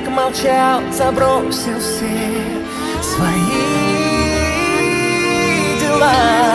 целый век молчал, забросил все свои дела.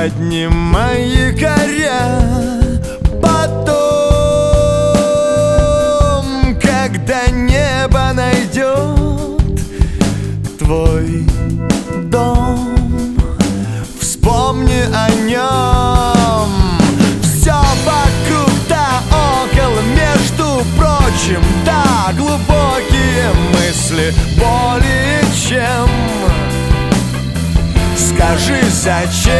Поднимай якоря Потом, когда небо найдет твой дом Вспомни о нем. Все вокруг да около, между прочим Да, глубокие мысли более чем Скажи, зачем?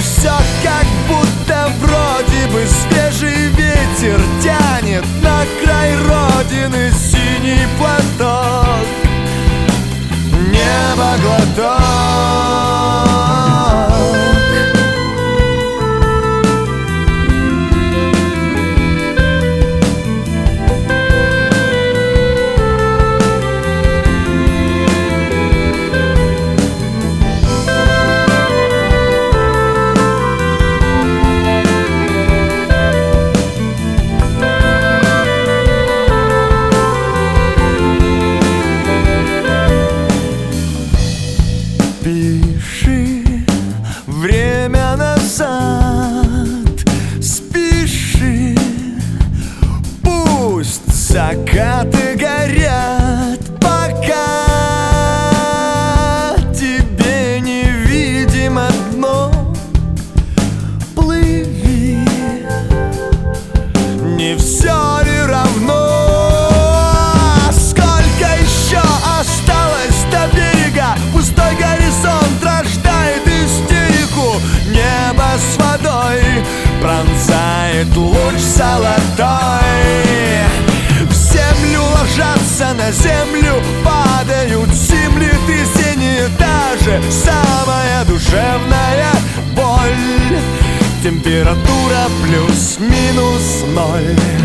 Все как будто вроде бы свежий ветер Тянет на край родины синий платок. Небо глоток самая душевная боль. Температура плюс-минус ноль.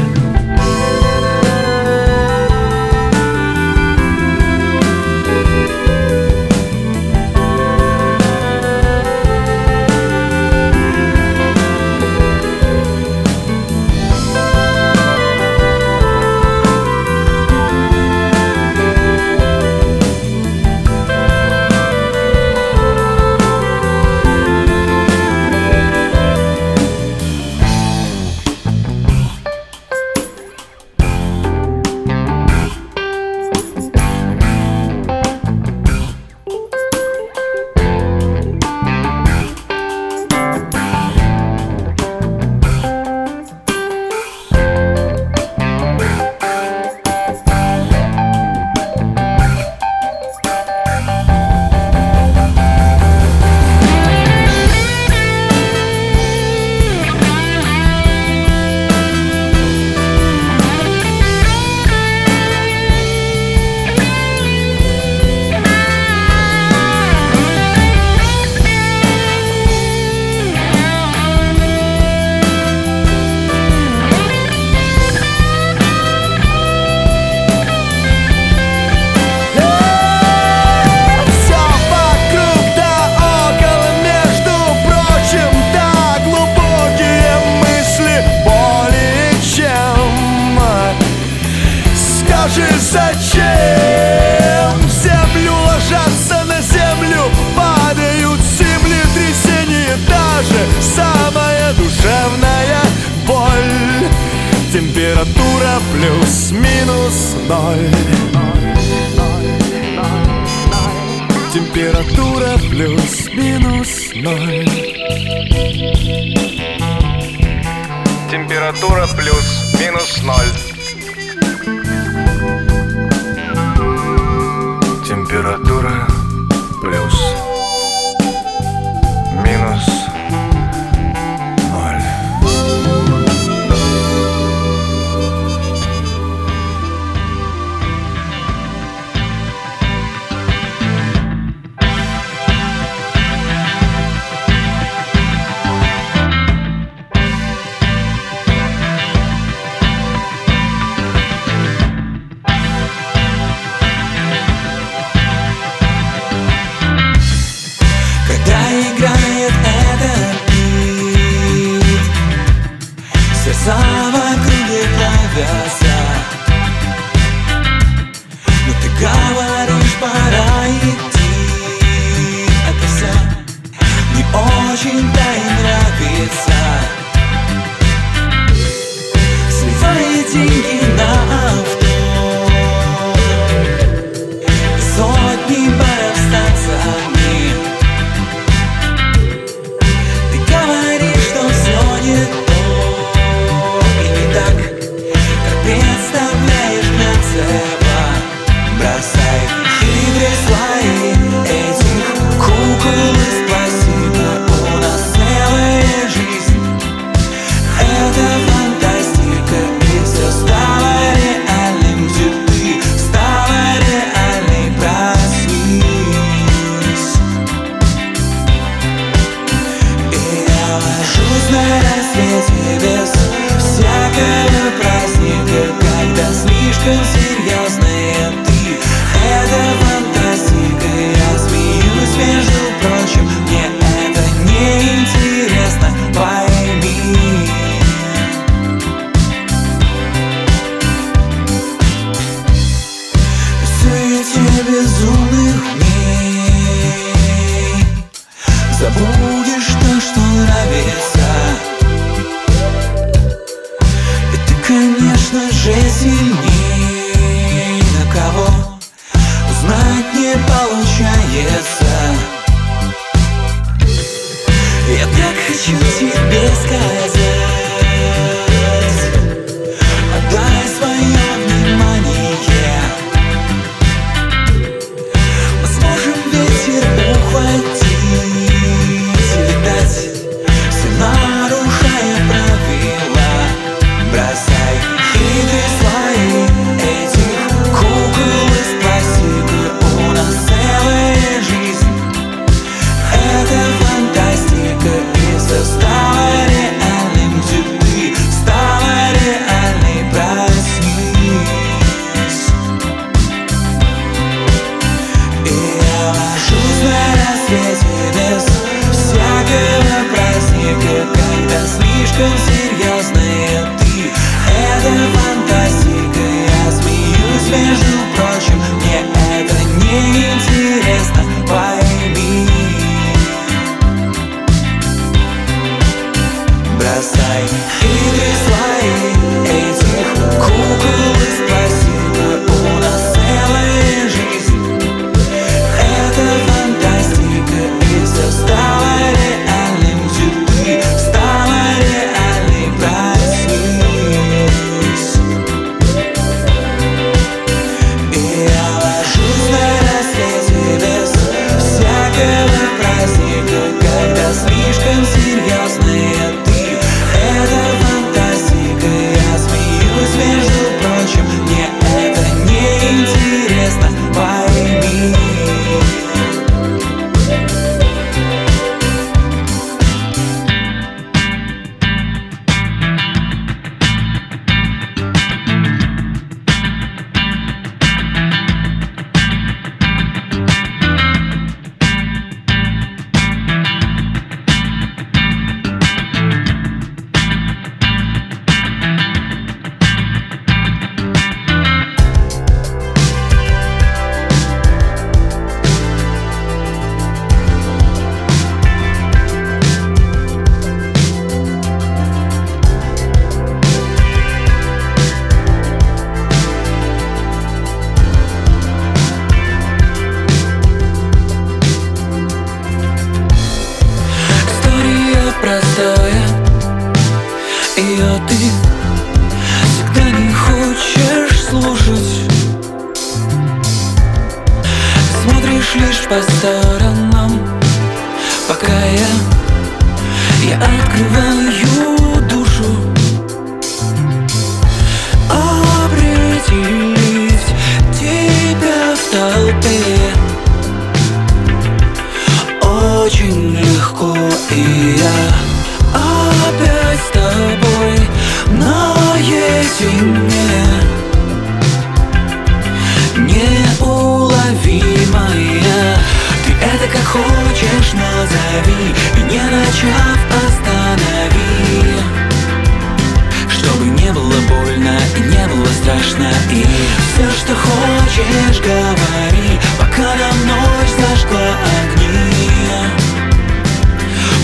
Страшно И все, что хочешь, говори Пока нам ночь зажгла огни.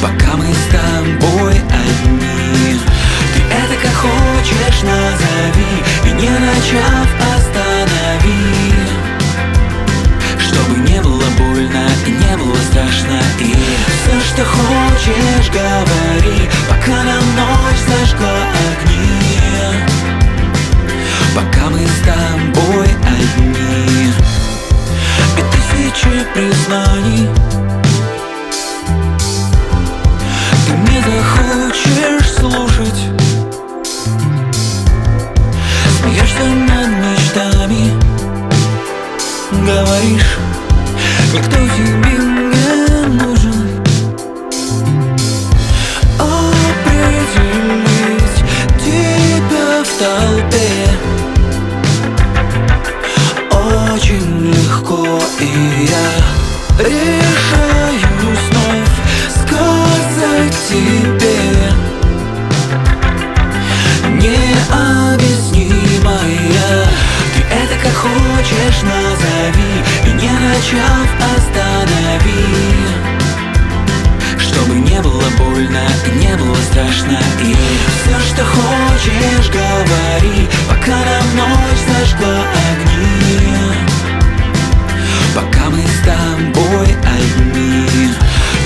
Пока мы с тобой одни. Ты это как хочешь назови И не начав, останови. Чтобы не было больно и не было страшно И все, что хочешь, говори Пока нам ночь зажгла огни Пока мы с тобой одни. И тысячи признаний. Ты не захочешь слушать Смеешься над мечтами. Говоришь, никто тебе не решаю снов сказать тебе. Необъяснимая Ты это как хочешь назови И не начав останови. Чтобы не было больно и не было страшно И все, что хочешь, говори Пока нам ночь зажгла огни Пока мы с тобой одни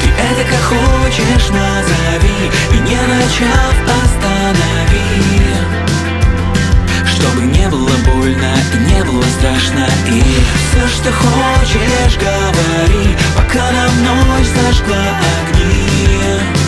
Ты это как хочешь назови И не начав останови. Чтобы не было больно и не было страшно И все, что хочешь, говори Пока нам ночь зажгла огни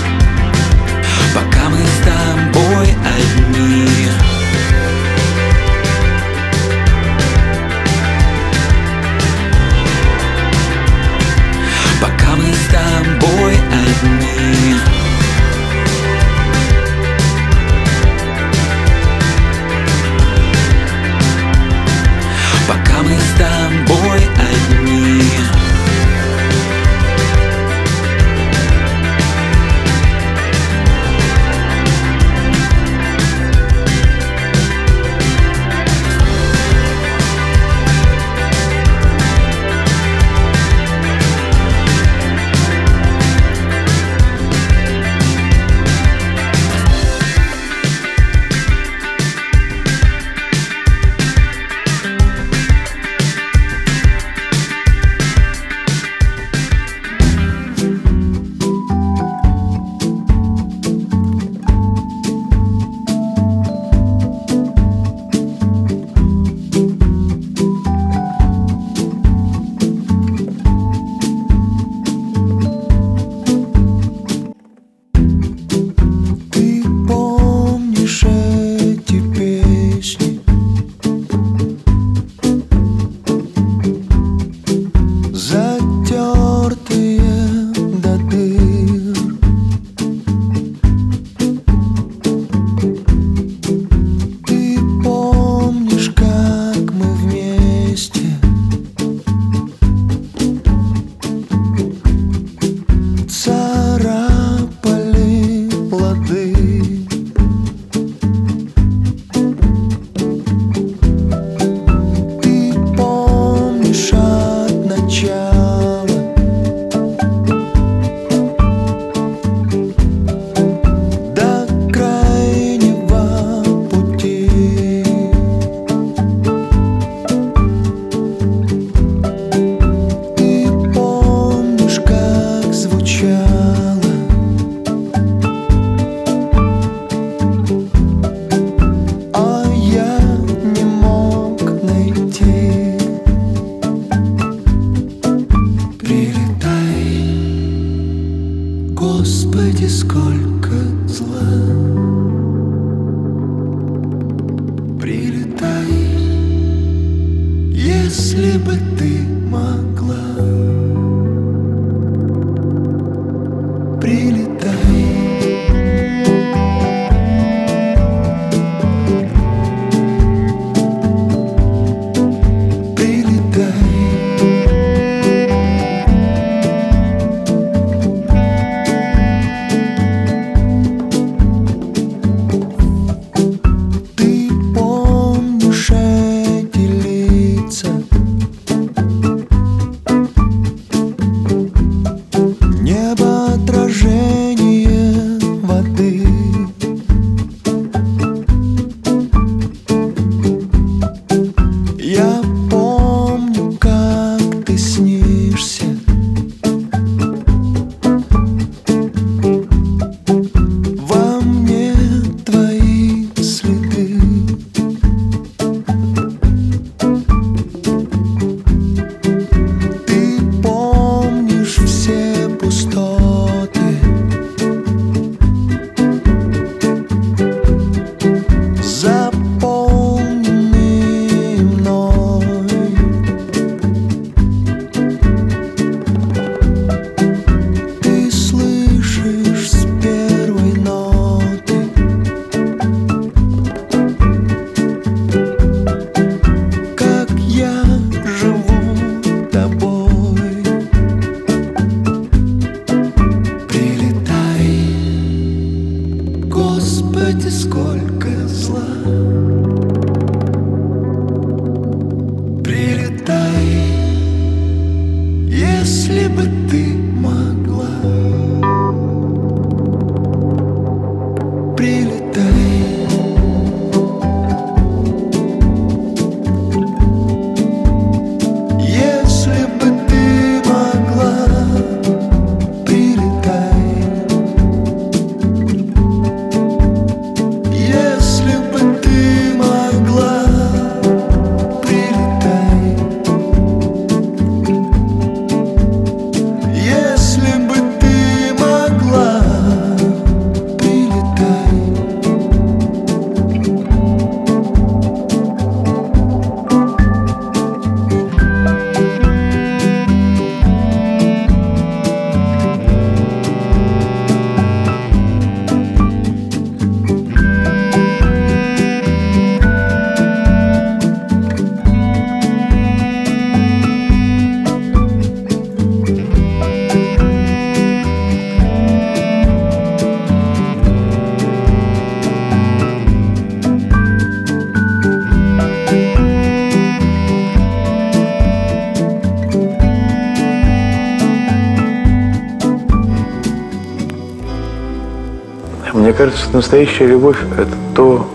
Мне кажется, что настоящая любовь – это то,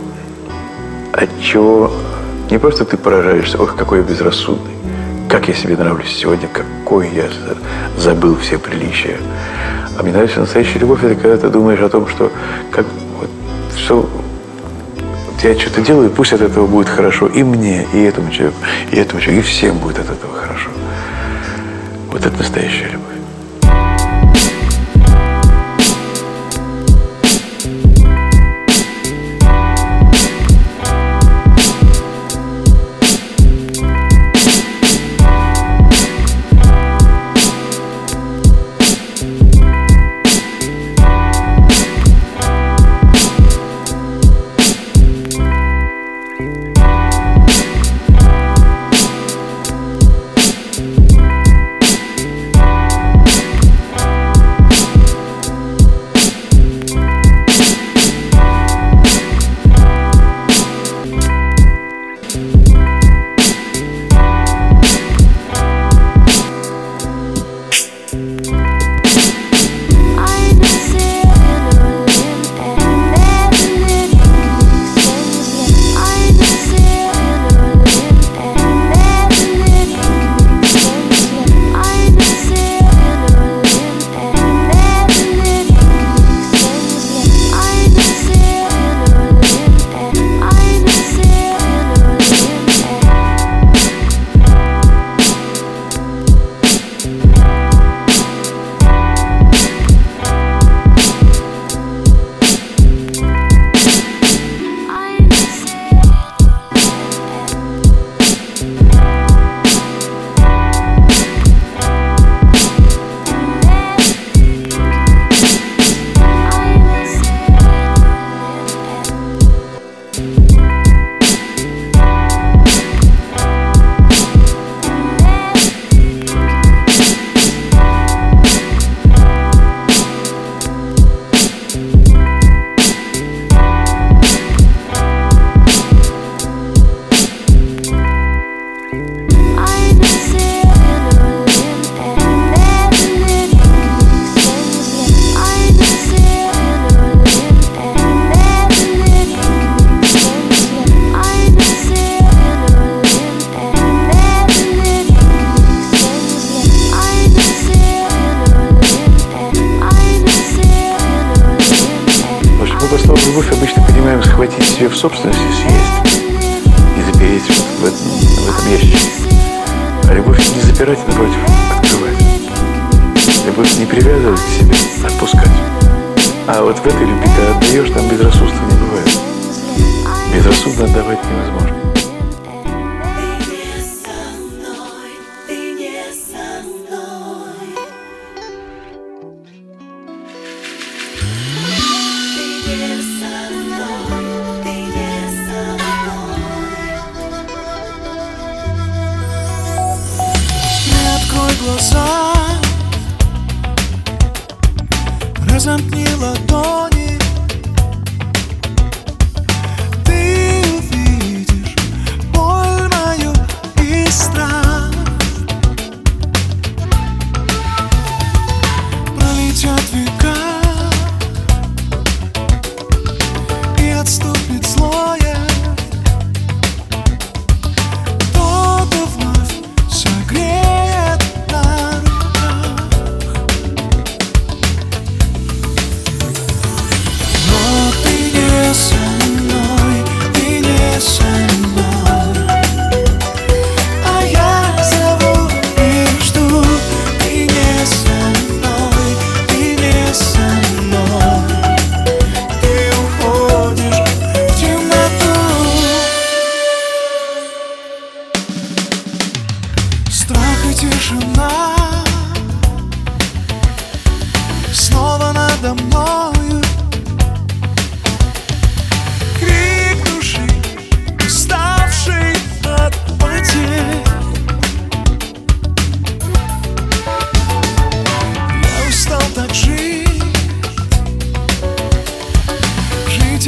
от чего не просто ты поражаешься, ох, какой я безрассудный, как я себе нравлюсь сегодня, какой я забыл все приличия. А мне нравится настоящая любовь, это когда ты думаешь о том, что как вот, все, я что-то делаю, пусть от этого будет хорошо и мне, и этому человеку, и этому человеку, и всем будет от этого хорошо. Вот это настоящая любовь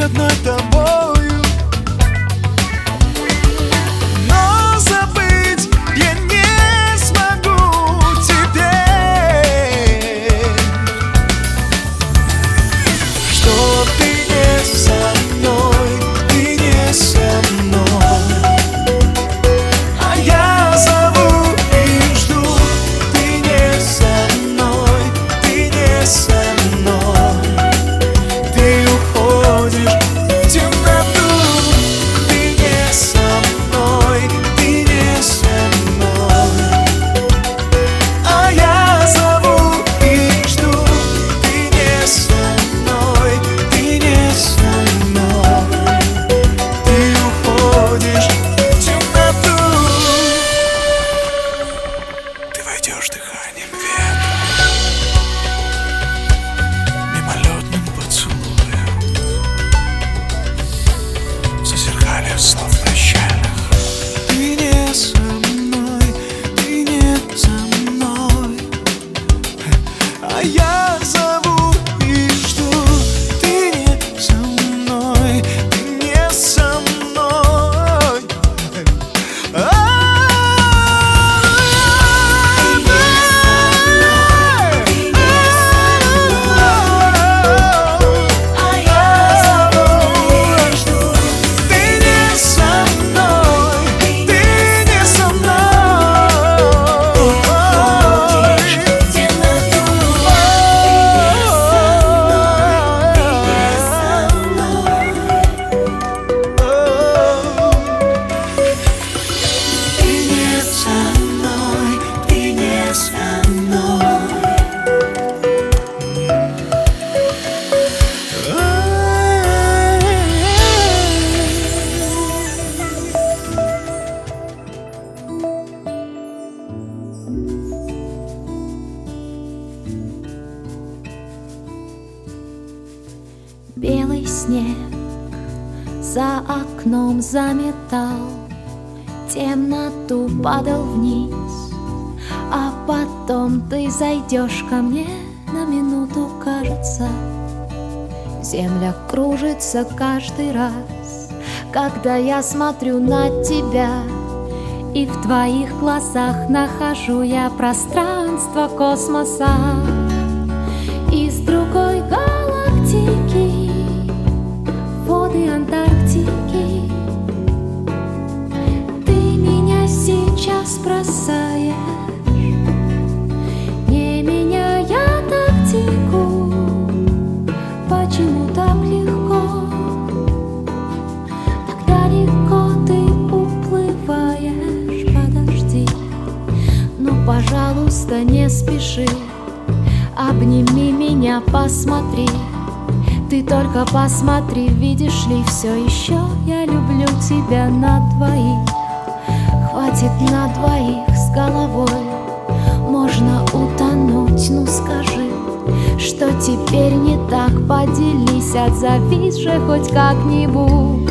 одной тобою потом ты зайдешь ко мне на минуту, кажется. Земля кружится каждый раз Когда я смотрю на тебя. И в твоих глазах нахожу я пространство космоса. Из другой галактики Воды Антарктики. Ты меня сейчас бросаешь пожалуйста, не спеши. Обними меня, посмотри. Ты только посмотри, видишь ли, все еще Я люблю тебя на двоих. Хватит на двоих с головой. Можно утонуть, ну скажи Что теперь не так, поделись Отзовись же хоть как-нибудь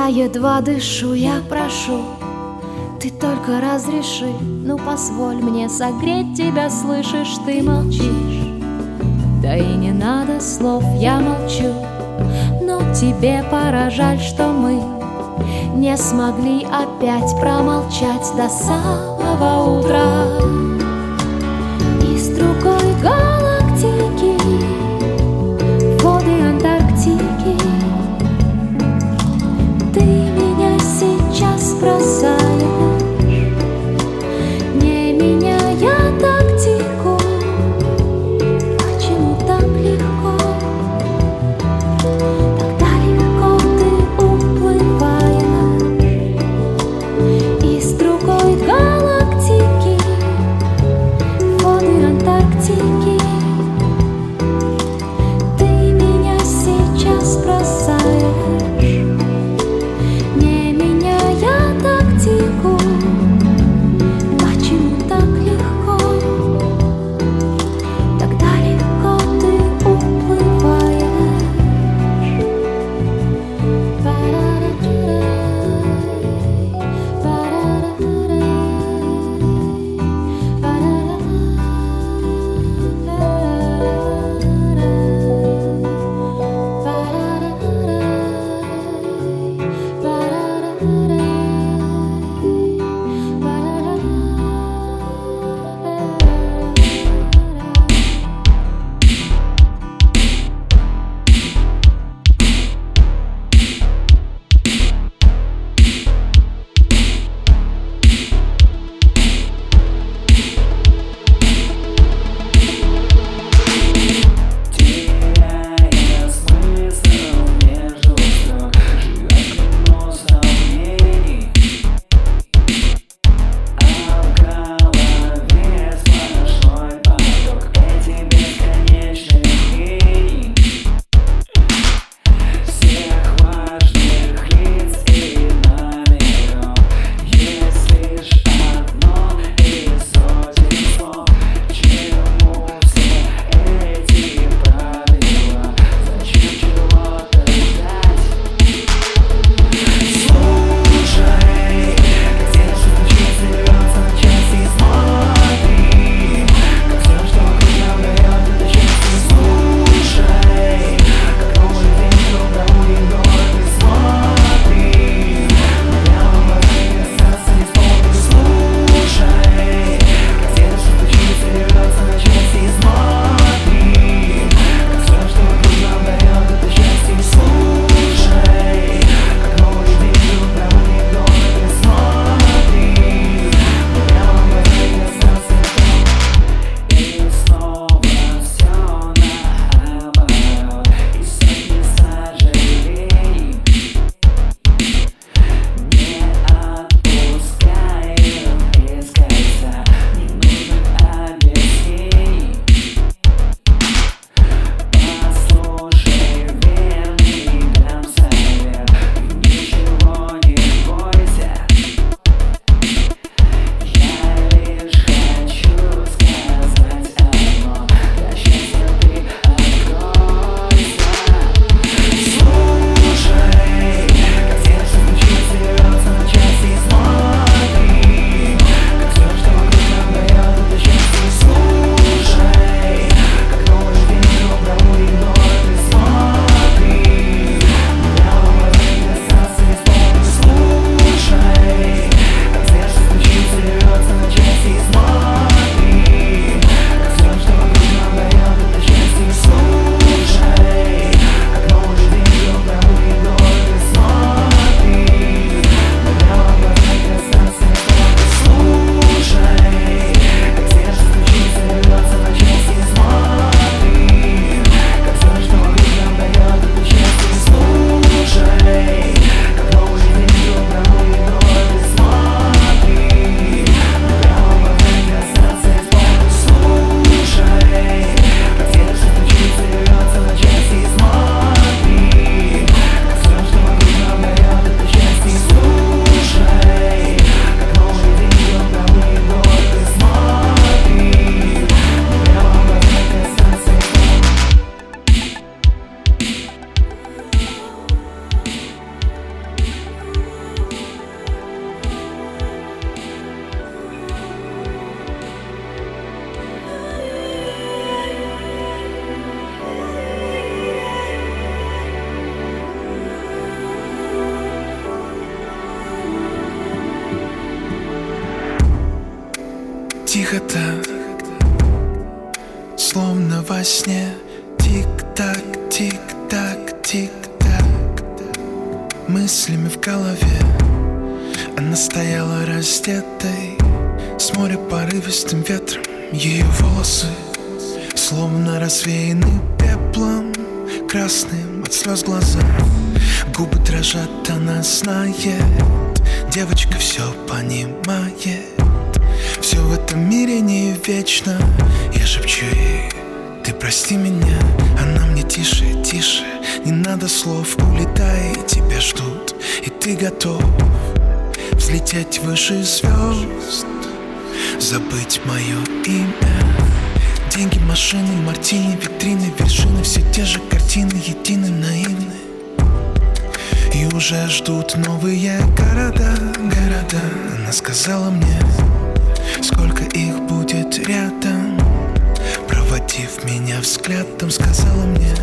я едва дышу Я прошу, ты только разреши. Ну позволь мне согреть тебя Слышишь, ты молчишь. Да и не надо слов, я молчу. Но тебе пора, жаль, что мы Не смогли опять промолчать До самого утра сейчас Дрожат, она знает. Девочка все понимает. Все в этом мире не вечно. Я шепчу ей Ты прости меня Она мне тише, тише. Не надо слов, улетай Тебя ждут. И ты готов Взлететь выше звезд Забыть мое имя. Деньги, машины, мартини, витрины, вершины. Все те же картины, едины, наивны И уже ждут новые города, города. Она сказала мне, сколько их будет рядом. Проводив меня взглядом, сказала мне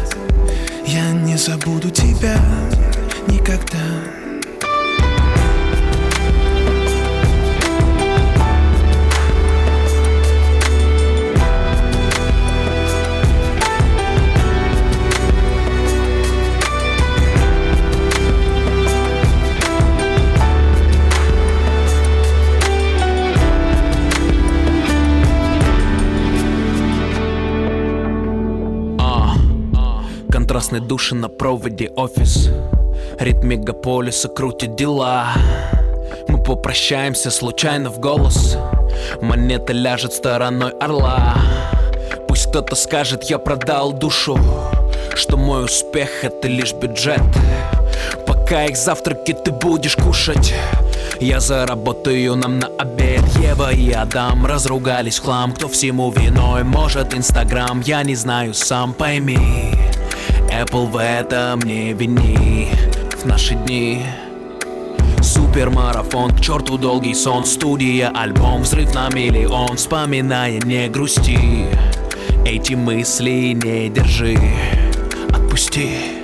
Я не забуду тебя никогда Контрастные души на проводе офис. Ритм мегаполиса крутит дела. Мы попрощаемся случайно в голос. Монета ляжет стороной орла. Пусть кто-то скажет, я продал душу Что мой успех это лишь бюджет. Пока их завтраки ты будешь кушать Я заработаю нам на обед. Ева и Адам разругались в хлам. Кто всему виной, может Инстаграм? Я не знаю, сам пойми Apple в этом не вини. В наши дни. Супермарафон, к черту долгий сон. Студия, альбом, взрыв на миллион. Вспоминая, не грусти. Эти мысли не держи. Отпусти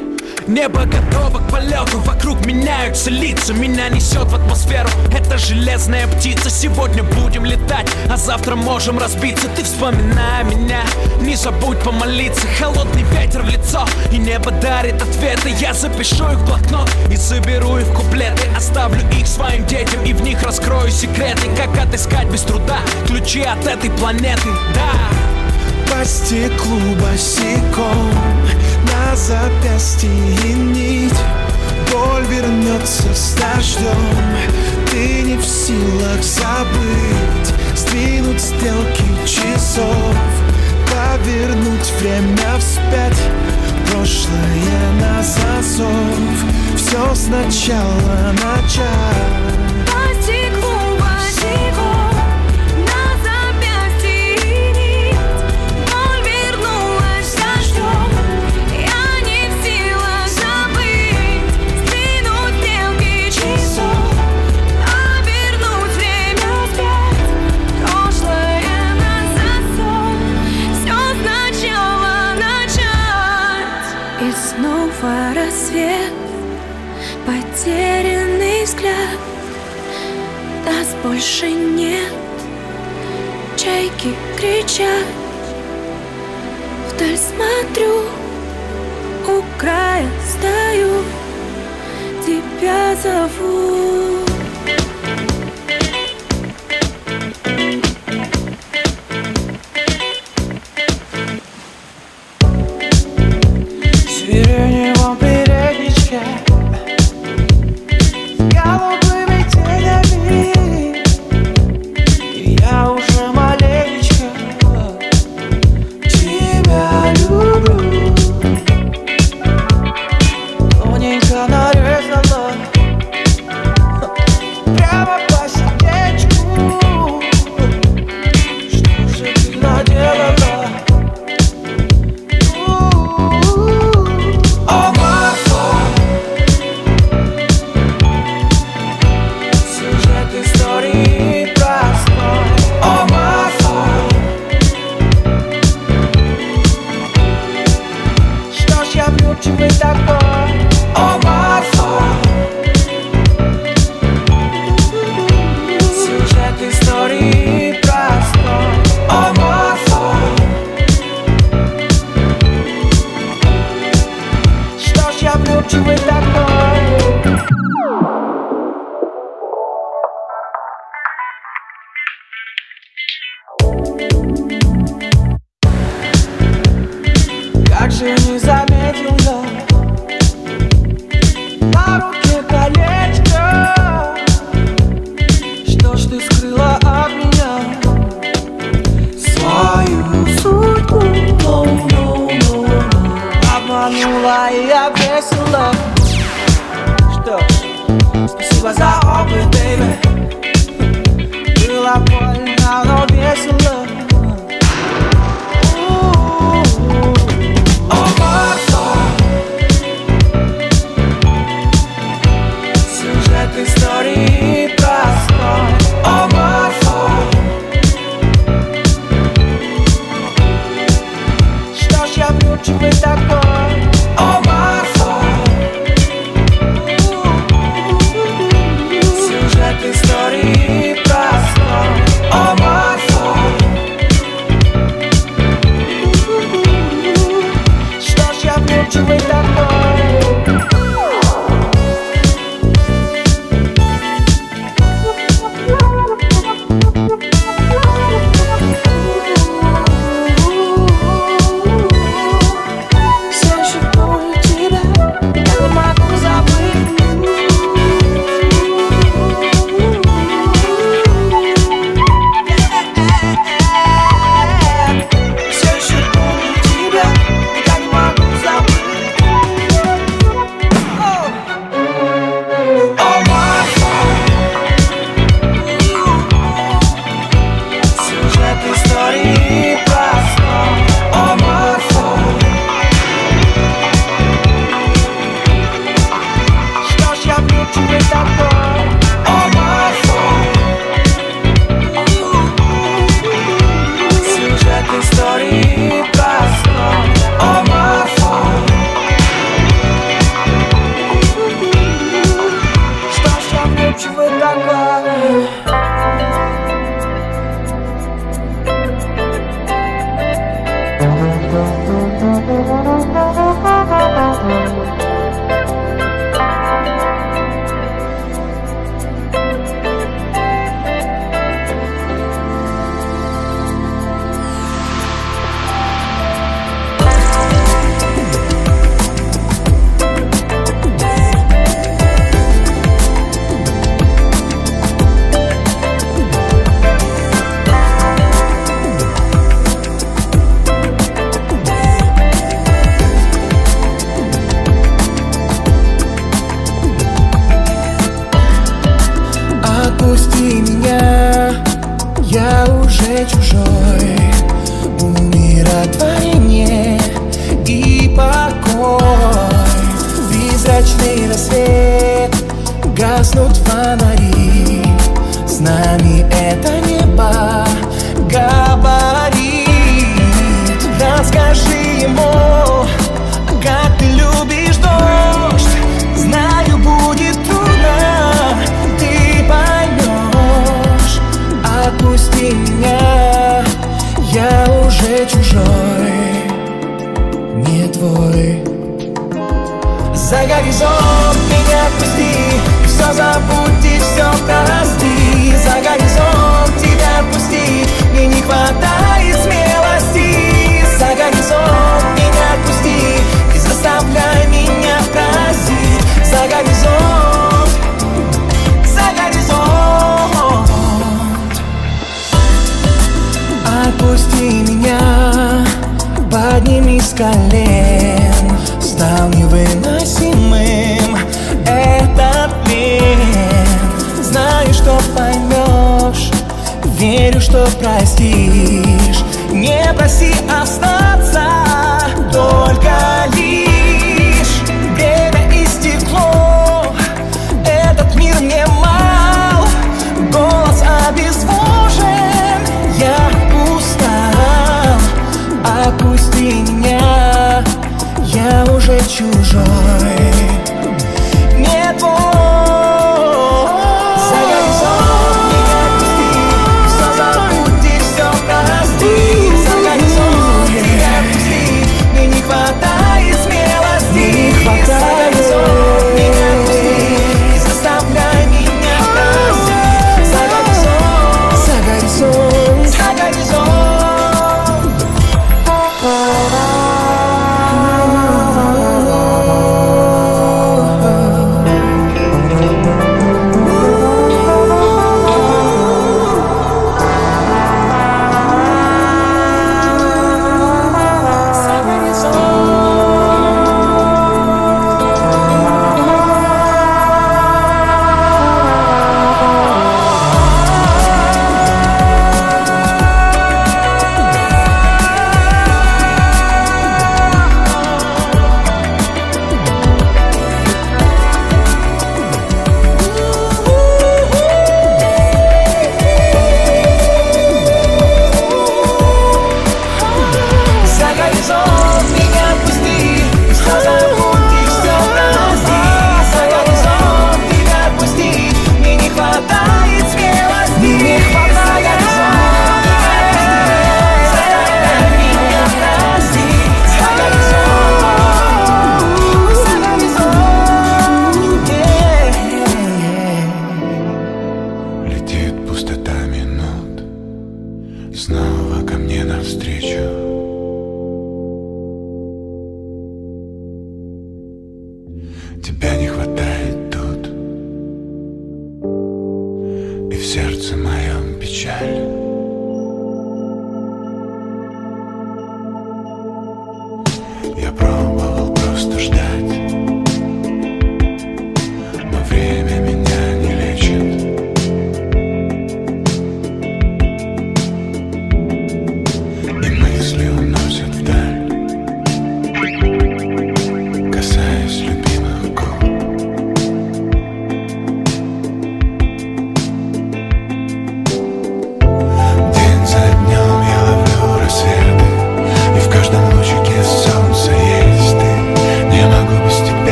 Небо готово к полету, вокруг меняются лица Меня несет в атмосферу, это железная птица Сегодня будем летать, а завтра можем разбиться. Ты вспоминай меня, не забудь помолиться. Холодный ветер в лицо, и небо дарит ответы. Я запишу их в блокнот и соберу их в куплеты. Оставлю их своим детям и в них раскрою секреты. Как отыскать без труда ключи от этой планеты, да. По стеклу босиком На запястье нить. Боль вернется с дождем. Ты не в силах забыть Сдвинуть стрелки часов Повернуть время вспять. Прошлое на засов. Все сначала начать больше нет. Чайки кричат. Вдаль смотрю У края стою. Тебя зову Как же не заметил я